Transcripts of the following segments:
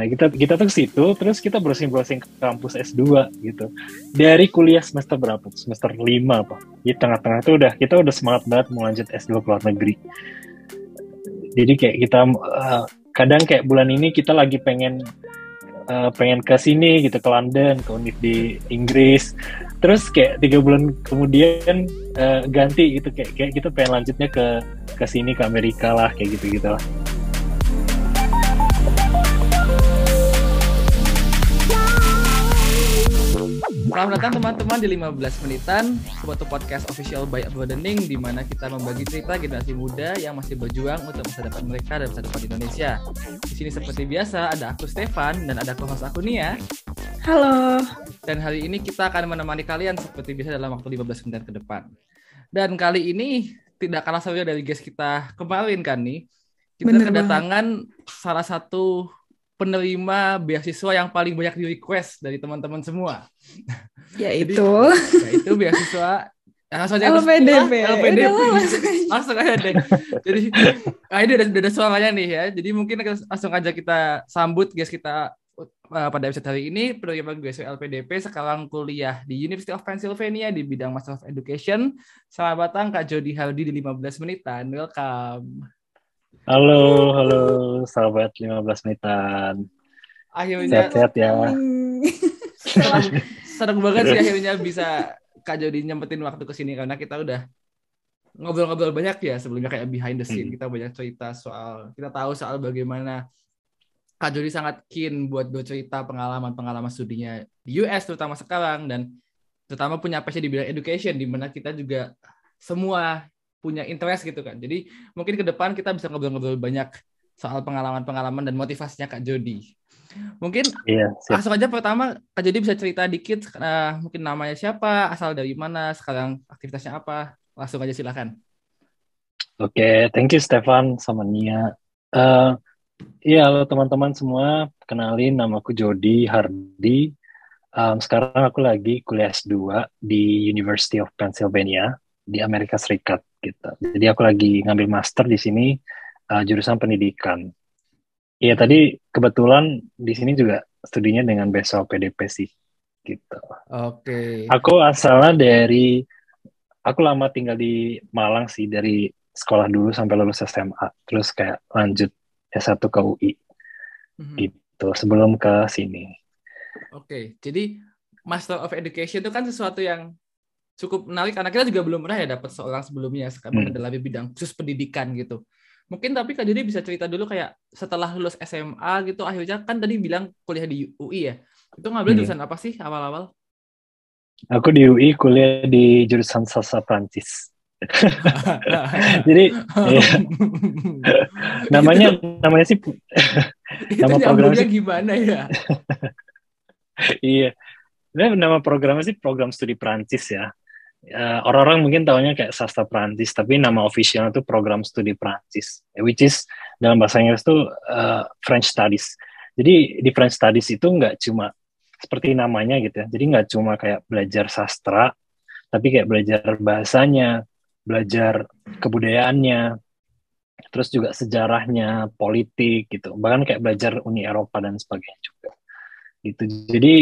Nah kita kita tuh ke situ, terus kita browsing-browsing ke kampus S2 gitu. Dari kuliah semester berapa? Semester 5 apa? Di tengah-tengah tuh udah kita udah semangat banget mau lanjut S2 ke luar negeri. Jadi kayak kita uh, kadang kayak bulan ini kita lagi pengen uh, pengen ke sini gitu ke London, ke univ di Inggris. Terus kayak tiga bulan kemudian uh, ganti gitu kayak kayak kita pengen lanjutnya ke ke sini ke Amerika lah kayak gitu gitu Selamat datang teman-teman di 15 menitan suatu podcast official by Broadening di mana kita membagi cerita generasi muda yang masih berjuang untuk masa depan mereka dan masa depan Indonesia. Di sini seperti biasa ada aku Stefan dan ada co-host aku Nia. Halo. Dan hari ini kita akan menemani kalian seperti biasa dalam waktu 15 menit ke depan. Dan kali ini tidak kalah seru dari guest kita kemarin kan nih. Kita Bener kedatangan banget. salah satu penerima beasiswa yang paling banyak di request dari teman-teman semua. Yaitu Jadi, yaitu beasiswa langsung aja LPDP. LPDP. langsung aja deh. Jadi nah ini udah, udah suaranya nih ya. Jadi mungkin langsung aja kita sambut guys kita uh, pada episode hari ini penerima beasiswa LPDP sekarang kuliah di University of Pennsylvania di bidang Master of Education. Selamat datang Kak Jody Hardi di 15 menitan. Welcome. Halo, halo sahabat 15 menitan. Akhirnya sehat-sehat ya. senang, senang banget sih akhirnya bisa Kak Jody nyempetin waktu ke sini karena kita udah ngobrol-ngobrol banyak ya sebelumnya kayak behind the scene hmm. kita banyak cerita soal kita tahu soal bagaimana Kak Jody sangat keen buat bercerita pengalaman-pengalaman studinya di US terutama sekarang dan terutama punya passion di bidang education di mana kita juga semua punya interest gitu kan. Jadi mungkin ke depan kita bisa ngobrol-ngobrol banyak soal pengalaman-pengalaman dan motivasinya Kak Jody. Mungkin iya, langsung aja pertama Kak Jody bisa cerita dikit uh, mungkin namanya siapa, asal dari mana, sekarang aktivitasnya apa. Langsung aja silakan. Oke, okay, thank you Stefan sama Nia. Uh, Iya, halo teman-teman semua. Kenalin, nama aku Jody Hardi. Um, sekarang aku lagi kuliah S2 di University of Pennsylvania di Amerika Serikat gitu. Jadi aku lagi ngambil master di sini uh, jurusan pendidikan. Iya tadi kebetulan di sini juga studinya dengan besok PDP sih gitu. Oke. Okay. Aku asalnya dari aku lama tinggal di Malang sih dari sekolah dulu sampai lulus SMA terus kayak lanjut S1 ke UI. Mm-hmm. Gitu sebelum ke sini. Oke, okay. jadi Master of Education itu kan sesuatu yang cukup menarik karena kita juga belum pernah ya dapat seorang sebelumnya sekarang hmm. dalam bidang khusus pendidikan gitu. Mungkin tapi Kak Jadi bisa cerita dulu kayak setelah lulus SMA gitu akhirnya kan tadi bilang kuliah di UI ya. Itu ngambil hmm. jurusan apa sih awal-awal? Aku di UI kuliah di jurusan sastra Prancis. Jadi ya. namanya namanya sih nama programnya gimana ya? iya. Nama programnya sih program studi Prancis ya uh, orang-orang mungkin tahunya kayak sastra Prancis, tapi nama officialnya itu program studi Prancis, which is dalam bahasa Inggris itu uh, French Studies. Jadi di French Studies itu nggak cuma seperti namanya gitu ya, jadi nggak cuma kayak belajar sastra, tapi kayak belajar bahasanya, belajar kebudayaannya, terus juga sejarahnya, politik gitu, bahkan kayak belajar Uni Eropa dan sebagainya juga. Gitu. Jadi,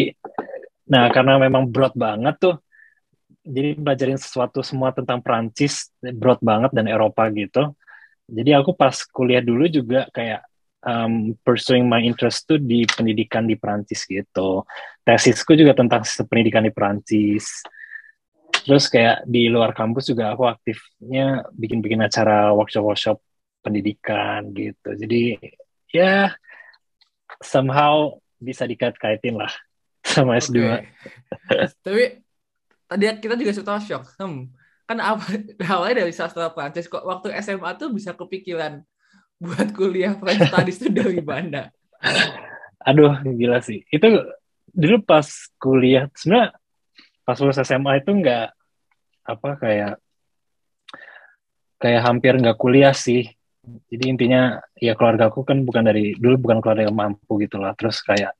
nah karena memang broad banget tuh jadi belajarin sesuatu semua tentang Prancis broad banget dan Eropa gitu. Jadi aku pas kuliah dulu juga kayak um, pursuing my interest tuh di pendidikan di Prancis gitu. Tesisku juga tentang pendidikan di Prancis terus kayak di luar kampus juga aku aktifnya bikin-bikin acara workshop-workshop pendidikan gitu. Jadi ya somehow bisa dikait-kaitin lah sama S2 okay. tapi tadi kita juga sempat shock hmm, kan awalnya dari sastra Prancis kok waktu SMA tuh bisa kepikiran buat kuliah French Studies itu dari mana aduh gila sih. Itu dulu pas kuliah sebenarnya pas lulus SMA itu nggak apa kayak kayak hampir nggak kuliah sih. Jadi intinya ya keluarga aku kan bukan dari dulu bukan keluarga yang mampu gitu lah. Terus kayak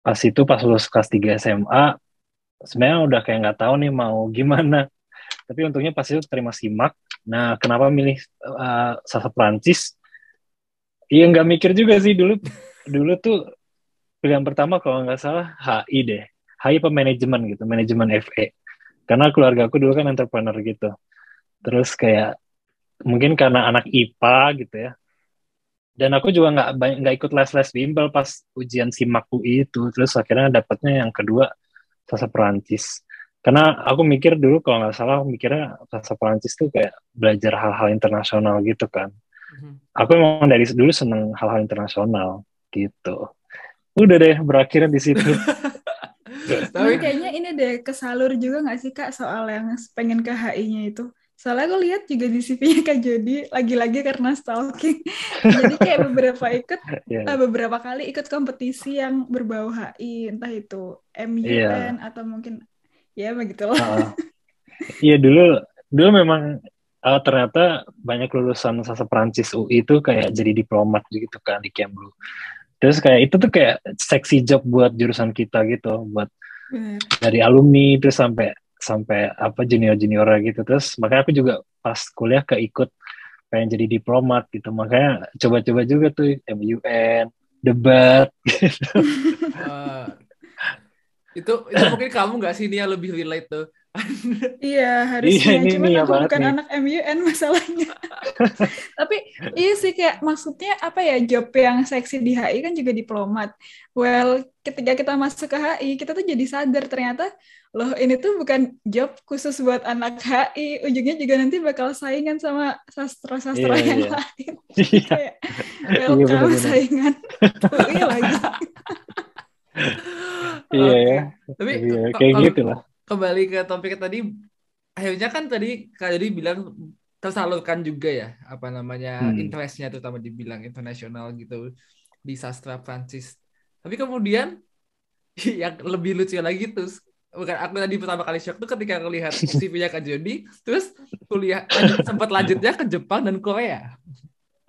pas itu pas lulus kelas 3 SMA sebenarnya udah kayak nggak tahu nih mau gimana tapi untungnya pas itu terima simak nah kenapa milih uh, sastra Prancis Iya nggak mikir juga sih dulu dulu tuh pilihan pertama kalau nggak salah HI deh. HI apa manajemen gitu, manajemen FE. Karena keluarga aku dulu kan entrepreneur gitu. Terus kayak mungkin karena anak IPA gitu ya. Dan aku juga nggak nggak ikut les-les bimbel pas ujian simak UI itu. Terus akhirnya dapatnya yang kedua sastra Perancis. Karena aku mikir dulu kalau nggak salah, aku mikirnya sastra Perancis tuh kayak belajar hal-hal internasional gitu kan. Mm-hmm. Aku emang dari dulu seneng hal-hal internasional gitu. Udah deh berakhir di situ. Tapi kayaknya ini deh kesalur juga nggak sih kak soal yang pengen ke HI-nya itu? Soalnya aku lihat juga di CV-nya Kak Jody lagi-lagi karena stalking. Jadi kayak beberapa ikut yeah. uh, beberapa kali ikut kompetisi yang berbau HI, entah itu MUN yeah. atau mungkin ya begitulah. Uh, iya dulu dulu memang uh, ternyata banyak lulusan sasa Prancis UI itu kayak jadi diplomat gitu kan di Kemlu. Terus kayak itu tuh kayak seksi job buat jurusan kita gitu, buat Bener. dari alumni terus sampai sampai apa junior junior gitu. Terus makanya aku juga pas kuliah keikut pengen jadi diplomat gitu. Makanya coba-coba juga tuh MUN debat gitu. Uh, itu itu mungkin kamu nggak sih Nia? Lebih relate tuh. Iya harusnya. Iya, ini, cuman aku bukan nih. anak MUN masalahnya. Tapi iya sih kayak maksudnya apa ya job yang seksi di HI kan juga diplomat. Well ketika kita masuk ke HI kita tuh jadi sadar ternyata loh ini tuh bukan job khusus buat anak HI ujungnya juga nanti bakal saingan sama sastra-sastra yeah, yang yeah. lain. Yeah. kayak iya, welcome yeah, saingan. Iya lagi. Iya ya. Tapi iya, kayak gitu lah. kembali ke topik tadi akhirnya kan tadi kak jadi bilang tersalurkan juga ya apa namanya hmm. interestnya terutama dibilang internasional gitu di sastra Prancis. Tapi kemudian yang lebih lucu lagi tuh bukan aku tadi pertama kali shock tuh ketika ngelihat CV-nya Kak Jody terus kuliah sempat lanjutnya ke Jepang dan Korea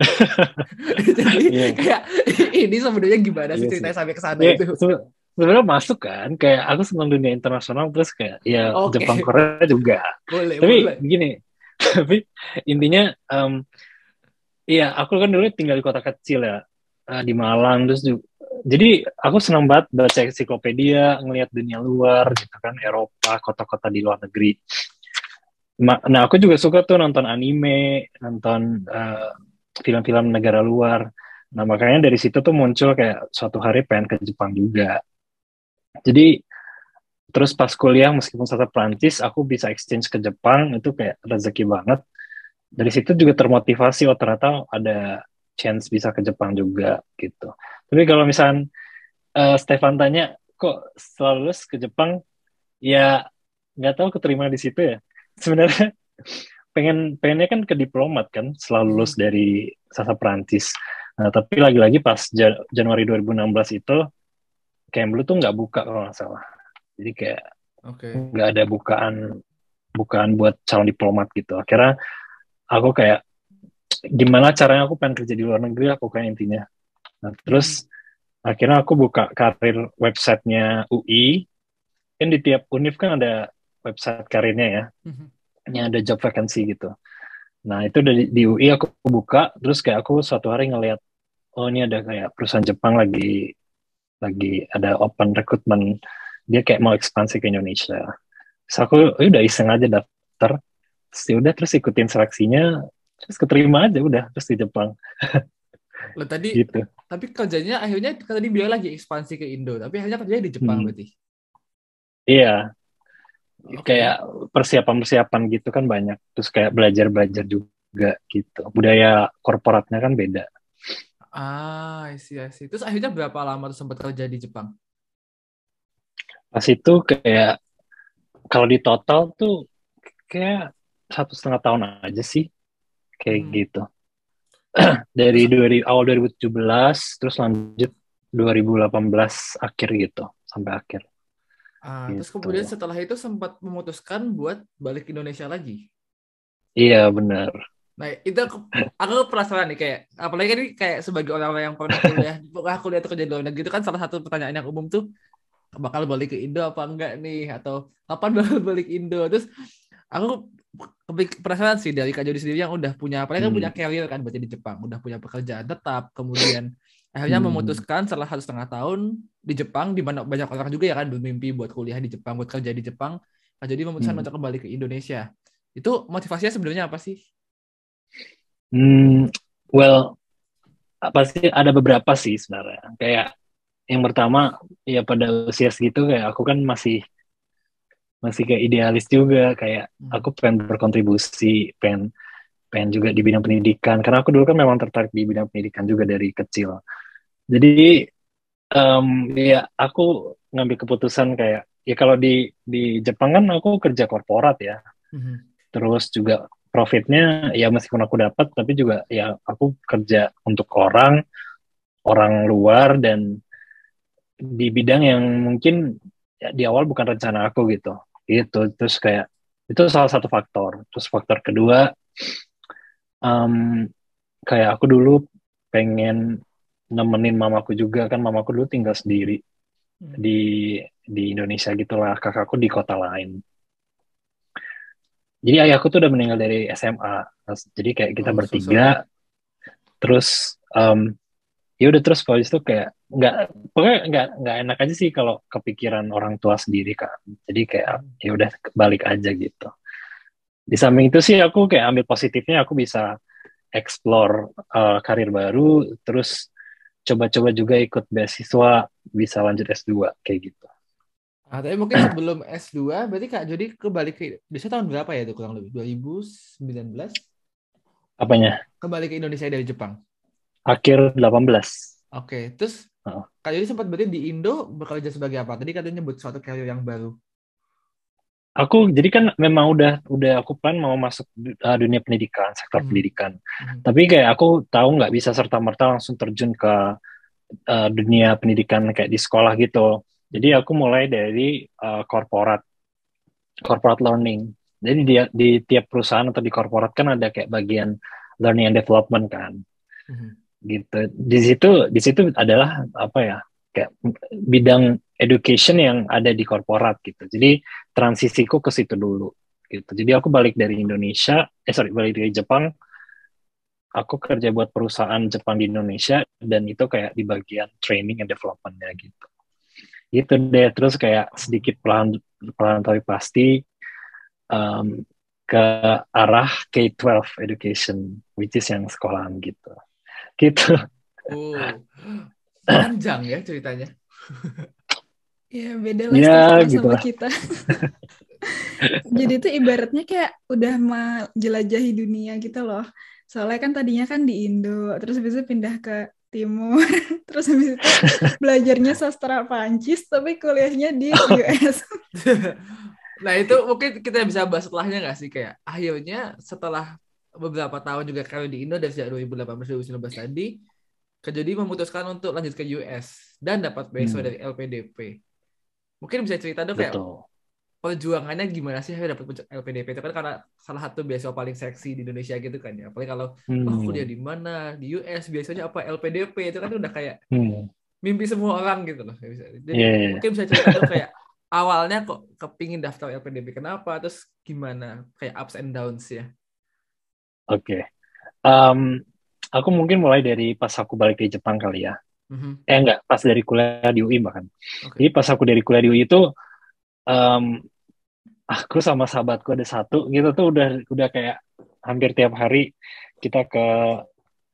jadi yeah. kayak ini sebenarnya gimana sih yeah, ceritanya sampai ke sana yeah, itu sebenarnya masuk kan kayak aku senang dunia internasional terus kayak ya okay. Jepang Korea juga boleh, tapi boleh. gini tapi intinya um, iya aku kan dulu tinggal di kota kecil ya uh, di Malang terus juga, jadi aku senang banget baca ensiklopedia ngelihat dunia luar gitu kan Eropa kota-kota di luar negeri. Nah aku juga suka tuh nonton anime nonton uh, film-film negara luar. Nah makanya dari situ tuh muncul kayak suatu hari pengen ke Jepang juga. Jadi terus pas kuliah meskipun satu Prancis aku bisa exchange ke Jepang itu kayak rezeki banget. Dari situ juga termotivasi oh ternyata ada chance bisa ke Jepang juga gitu tapi kalau misalnya uh, Stefan tanya kok selalu lulus ke Jepang ya nggak tahu keterima di situ ya sebenarnya pengen pengennya kan ke diplomat kan selalu lulus dari Sasa Prancis nah tapi lagi-lagi pas Januari 2016 itu Cambly tuh nggak buka kalau nggak salah. Jadi kayak nggak okay. ada bukaan bukaan buat calon diplomat gitu. Akhirnya aku kayak gimana caranya aku pengen kerja di luar negeri aku kayak intinya. Nah, terus hmm. akhirnya aku buka karir websitenya UI. Kan di tiap univ kan ada website karirnya ya. Hmm. Yang ada job vacancy gitu. Nah itu dari di UI aku buka, terus kayak aku suatu hari ngeliat, oh ini ada kayak perusahaan Jepang lagi lagi ada open recruitment dia kayak mau ekspansi ke Indonesia terus aku ya udah iseng aja daftar terus ya udah terus ikutin seleksinya terus keterima aja udah terus di Jepang Lo tadi gitu. tapi kerjanya akhirnya tadi bilang lagi ekspansi ke Indo tapi akhirnya kerjanya di Jepang hmm. berarti iya okay. kayak persiapan-persiapan gitu kan banyak terus kayak belajar-belajar juga gitu budaya korporatnya kan beda Ah, I see. Terus akhirnya berapa lama tuh sempat kerja di Jepang? Pas itu kayak kalau di total tuh kayak satu setengah tahun aja sih, kayak hmm. gitu. Dari dari awal 2017 terus lanjut 2018 akhir gitu sampai akhir. Ah, gitu. terus kemudian setelah itu sempat memutuskan buat balik ke Indonesia lagi. Iya benar. Nah itu aku, aku penasaran nih kayak apalagi kan kayak sebagai orang-orang yang pernah kuliah pernah kuliah atau kerja di luar negeri itu kan salah satu pertanyaan yang umum tuh bakal balik ke Indo apa enggak nih atau kapan bakal balik Indo terus aku penasaran sih dari Kak Jody sendiri yang udah punya apalagi kan hmm. punya career kan berarti di Jepang udah punya pekerjaan tetap kemudian akhirnya hmm. memutuskan setelah satu setengah tahun di Jepang di mana banyak orang juga ya kan bermimpi buat kuliah di Jepang buat kerja di Jepang nah, jadi memutuskan hmm. untuk kembali ke Indonesia itu motivasinya sebenarnya apa sih? Hmm, well pasti ada beberapa sih sebenarnya kayak yang pertama ya pada usia segitu kayak aku kan masih masih kayak idealis juga kayak hmm. aku pengen berkontribusi pengen pengen juga di bidang pendidikan karena aku dulu kan memang tertarik di bidang pendidikan juga dari kecil jadi um, ya aku ngambil keputusan kayak ya kalau di di Jepang kan aku kerja korporat ya mm-hmm. terus juga profitnya ya meskipun aku dapat tapi juga ya aku kerja untuk orang orang luar dan di bidang yang mungkin ya, di awal bukan rencana aku gitu gitu terus kayak itu salah satu faktor. Terus faktor kedua um, kayak aku dulu pengen nemenin mamaku juga. Kan mamaku dulu tinggal sendiri hmm. di di Indonesia gitulah. Kakakku di kota lain. Jadi ayahku tuh udah meninggal dari SMA jadi kayak kita oh, bertiga. so terus um, ya udah terus kalau itu kayak nggak pokoknya nggak nggak enak aja sih kalau kepikiran orang tua sendiri kan jadi kayak ya udah balik aja gitu di samping itu sih aku kayak ambil positifnya aku bisa explore uh, karir baru terus coba-coba juga ikut beasiswa bisa lanjut S2 kayak gitu. Ah, tapi mungkin sebelum S2 berarti Kak Jody kembali ke Indonesia tahun berapa ya itu kurang lebih 2019? Apanya? Kembali ke Indonesia dari Jepang. Akhir 18. Oke, terus uh. Kak Jody sempat berarti di Indo bekerja sebagai apa? Tadi katanya nyebut suatu karir yang baru aku jadi kan memang udah udah aku plan mau masuk uh, dunia pendidikan sektor hmm. pendidikan hmm. tapi kayak aku tahu nggak bisa serta merta langsung terjun ke uh, dunia pendidikan kayak di sekolah gitu jadi aku mulai dari uh, corporate corporate learning jadi di, di tiap perusahaan atau di corporate kan ada kayak bagian learning and development kan hmm. Gitu di situ di situ adalah apa ya kayak bidang education yang ada di korporat gitu. Jadi transisiku ke situ dulu gitu. Jadi aku balik dari Indonesia, eh sorry balik dari Jepang, aku kerja buat perusahaan Jepang di Indonesia dan itu kayak di bagian training and developmentnya gitu. Gitu deh. Terus kayak sedikit pelan pelan tapi pasti um, ke arah K-12 education, which is yang sekolahan gitu. Gitu. Oh, panjang ya ceritanya. ya beda lah ya, gitu sama lah. kita. Jadi itu ibaratnya kayak udah menjelajahi dunia gitu loh. Soalnya kan tadinya kan di Indo, terus habis itu pindah ke Timur, terus habis itu belajarnya sastra Prancis, tapi kuliahnya di US. nah itu mungkin kita bisa bahas setelahnya nggak sih kayak akhirnya setelah beberapa tahun juga kalau di Indo dari sejak 2018 2019 tadi Kejadi memutuskan untuk lanjut ke US dan dapat beasiswa hmm. dari LPDP. Mungkin bisa cerita dong kayak perjuangannya gimana sih dapat LPDP itu kan karena salah satu beasiswa paling seksi di Indonesia gitu kan ya. Apalagi kalau hmm. oh, kuliah di mana di US biasanya apa LPDP itu kan udah kayak hmm. mimpi semua orang gitu loh. Jadi yeah. Iya, iya. mungkin bisa cerita dong kayak awalnya kok kepingin daftar LPDP kenapa terus gimana kayak ups and downs ya. Oke. Okay. Um, aku mungkin mulai dari pas aku balik dari Jepang kali ya. Mm-hmm. Eh enggak, pas dari kuliah di UI bahkan. Okay. Jadi pas aku dari kuliah di UI itu um, aku sama sahabatku ada satu gitu tuh udah udah kayak hampir tiap hari kita ke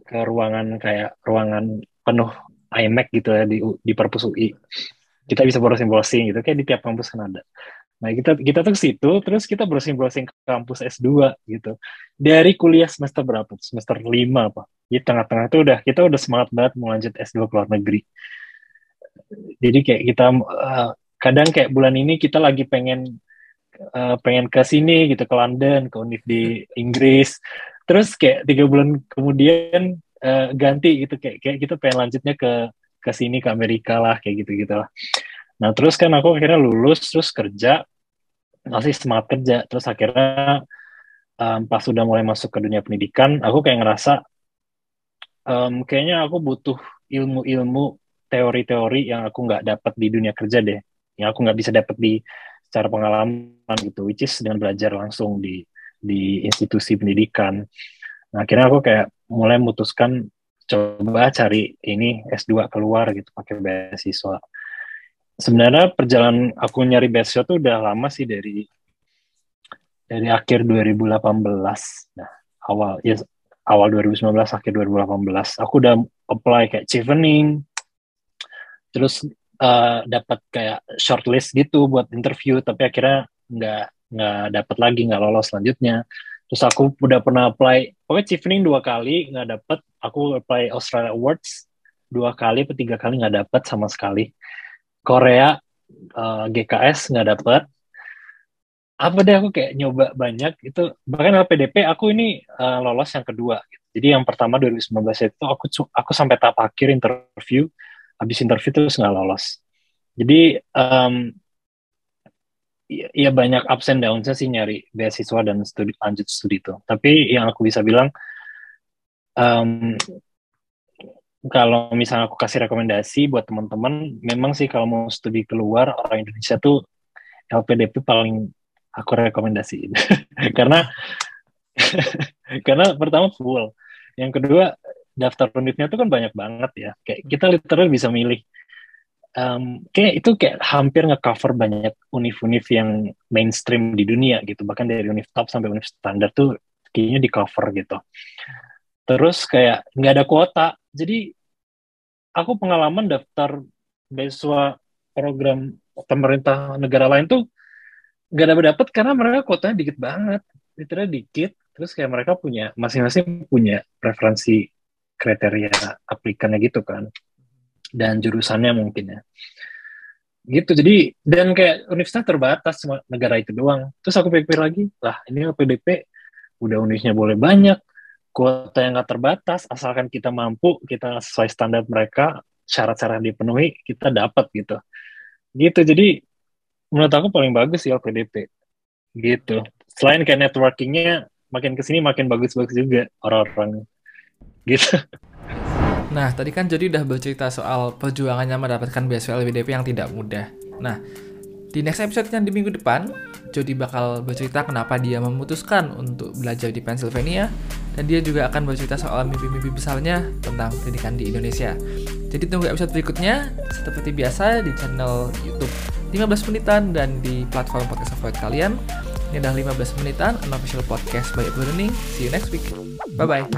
ke ruangan kayak ruangan penuh iMac gitu ya di di perpus UI. Kita bisa browsing-browsing gitu kayak di tiap kampus kan ada. Nah, kita kita tuh ke situ, terus kita browsing-browsing kampus S2 gitu. Dari kuliah semester berapa? Semester 5 apa? Di tengah-tengah tuh udah kita udah semangat banget mau lanjut S2 ke luar negeri. Jadi kayak kita uh, kadang kayak bulan ini kita lagi pengen uh, pengen ke sini gitu ke London, ke univ di Inggris. Terus kayak tiga bulan kemudian uh, ganti gitu kayak kayak kita pengen lanjutnya ke ke sini ke Amerika lah kayak gitu gitu lah. Nah terus kan aku akhirnya lulus terus kerja masih semangat kerja. Terus akhirnya um, pas sudah mulai masuk ke dunia pendidikan aku kayak ngerasa um, kayaknya aku butuh ilmu-ilmu teori-teori yang aku nggak dapat di dunia kerja deh. Yang aku nggak bisa dapat di secara pengalaman gitu which is dengan belajar langsung di di institusi pendidikan. Nah akhirnya aku kayak mulai memutuskan coba cari ini S2 keluar gitu pakai beasiswa. Sebenarnya perjalanan aku nyari beasiswa tuh udah lama sih dari dari akhir 2018. Nah, awal ya awal 2019 akhir 2018 aku udah apply kayak chevening. Terus uh, dapat kayak shortlist gitu buat interview tapi akhirnya nggak nggak dapat lagi nggak lolos selanjutnya. Terus aku udah pernah apply pokoknya chevening dua kali nggak dapet. Aku apply Australia Awards dua kali atau tiga kali nggak dapet sama sekali Korea uh, eh, GKS nggak dapet. Apa deh aku kayak nyoba banyak itu bahkan LPDP aku ini uh, lolos yang kedua gitu. jadi yang pertama 2019 itu aku aku sampai tahap akhir interview. Habis interview terus nggak lolos. Jadi um, ya, ya banyak ups and downs sih nyari beasiswa dan studi lanjut studi itu. Tapi yang aku bisa bilang um, kalau misalnya aku kasih rekomendasi buat teman-teman memang sih kalau mau studi keluar orang Indonesia tuh LPDP paling aku rekomendasiin karena karena pertama full. Yang kedua daftar unitnya tuh kan banyak banget ya. Kayak kita literal bisa milih. Um, kayak itu kayak hampir ngecover banyak univ-univ yang mainstream di dunia gitu. Bahkan dari univ top sampai univ standar tuh kayaknya di cover gitu. Terus kayak nggak ada kuota. Jadi aku pengalaman daftar beasiswa program pemerintah negara lain tuh nggak dapat dapat karena mereka kuotanya dikit banget. Literally dikit terus kayak mereka punya masing-masing punya preferensi kriteria aplikannya gitu kan. Dan jurusannya mungkin ya. Gitu jadi dan kayak universitas terbatas cuma negara itu doang. Terus aku pikir lagi lah ini PDP udah univnya boleh banyak kuota yang nggak terbatas asalkan kita mampu kita sesuai standar mereka syarat-syarat dipenuhi kita dapat gitu. Gitu. Jadi menurut aku paling bagus sih LPDP gitu. Selain kayak networkingnya makin ke sini makin bagus-bagus juga orang-orang gitu. Nah, tadi kan Jody udah bercerita soal perjuangannya mendapatkan beasiswa LPDP yang tidak mudah. Nah, di next episode yang di minggu depan, Jody bakal bercerita kenapa dia memutuskan untuk belajar di Pennsylvania, dan dia juga akan bercerita soal mimpi-mimpi besarnya tentang pendidikan di Indonesia. Jadi tunggu episode berikutnya, seperti biasa di channel YouTube 15 menitan dan di platform podcast favorit kalian. Ini adalah 15 menitan, unofficial podcast by Learning. See you next week. Bye-bye.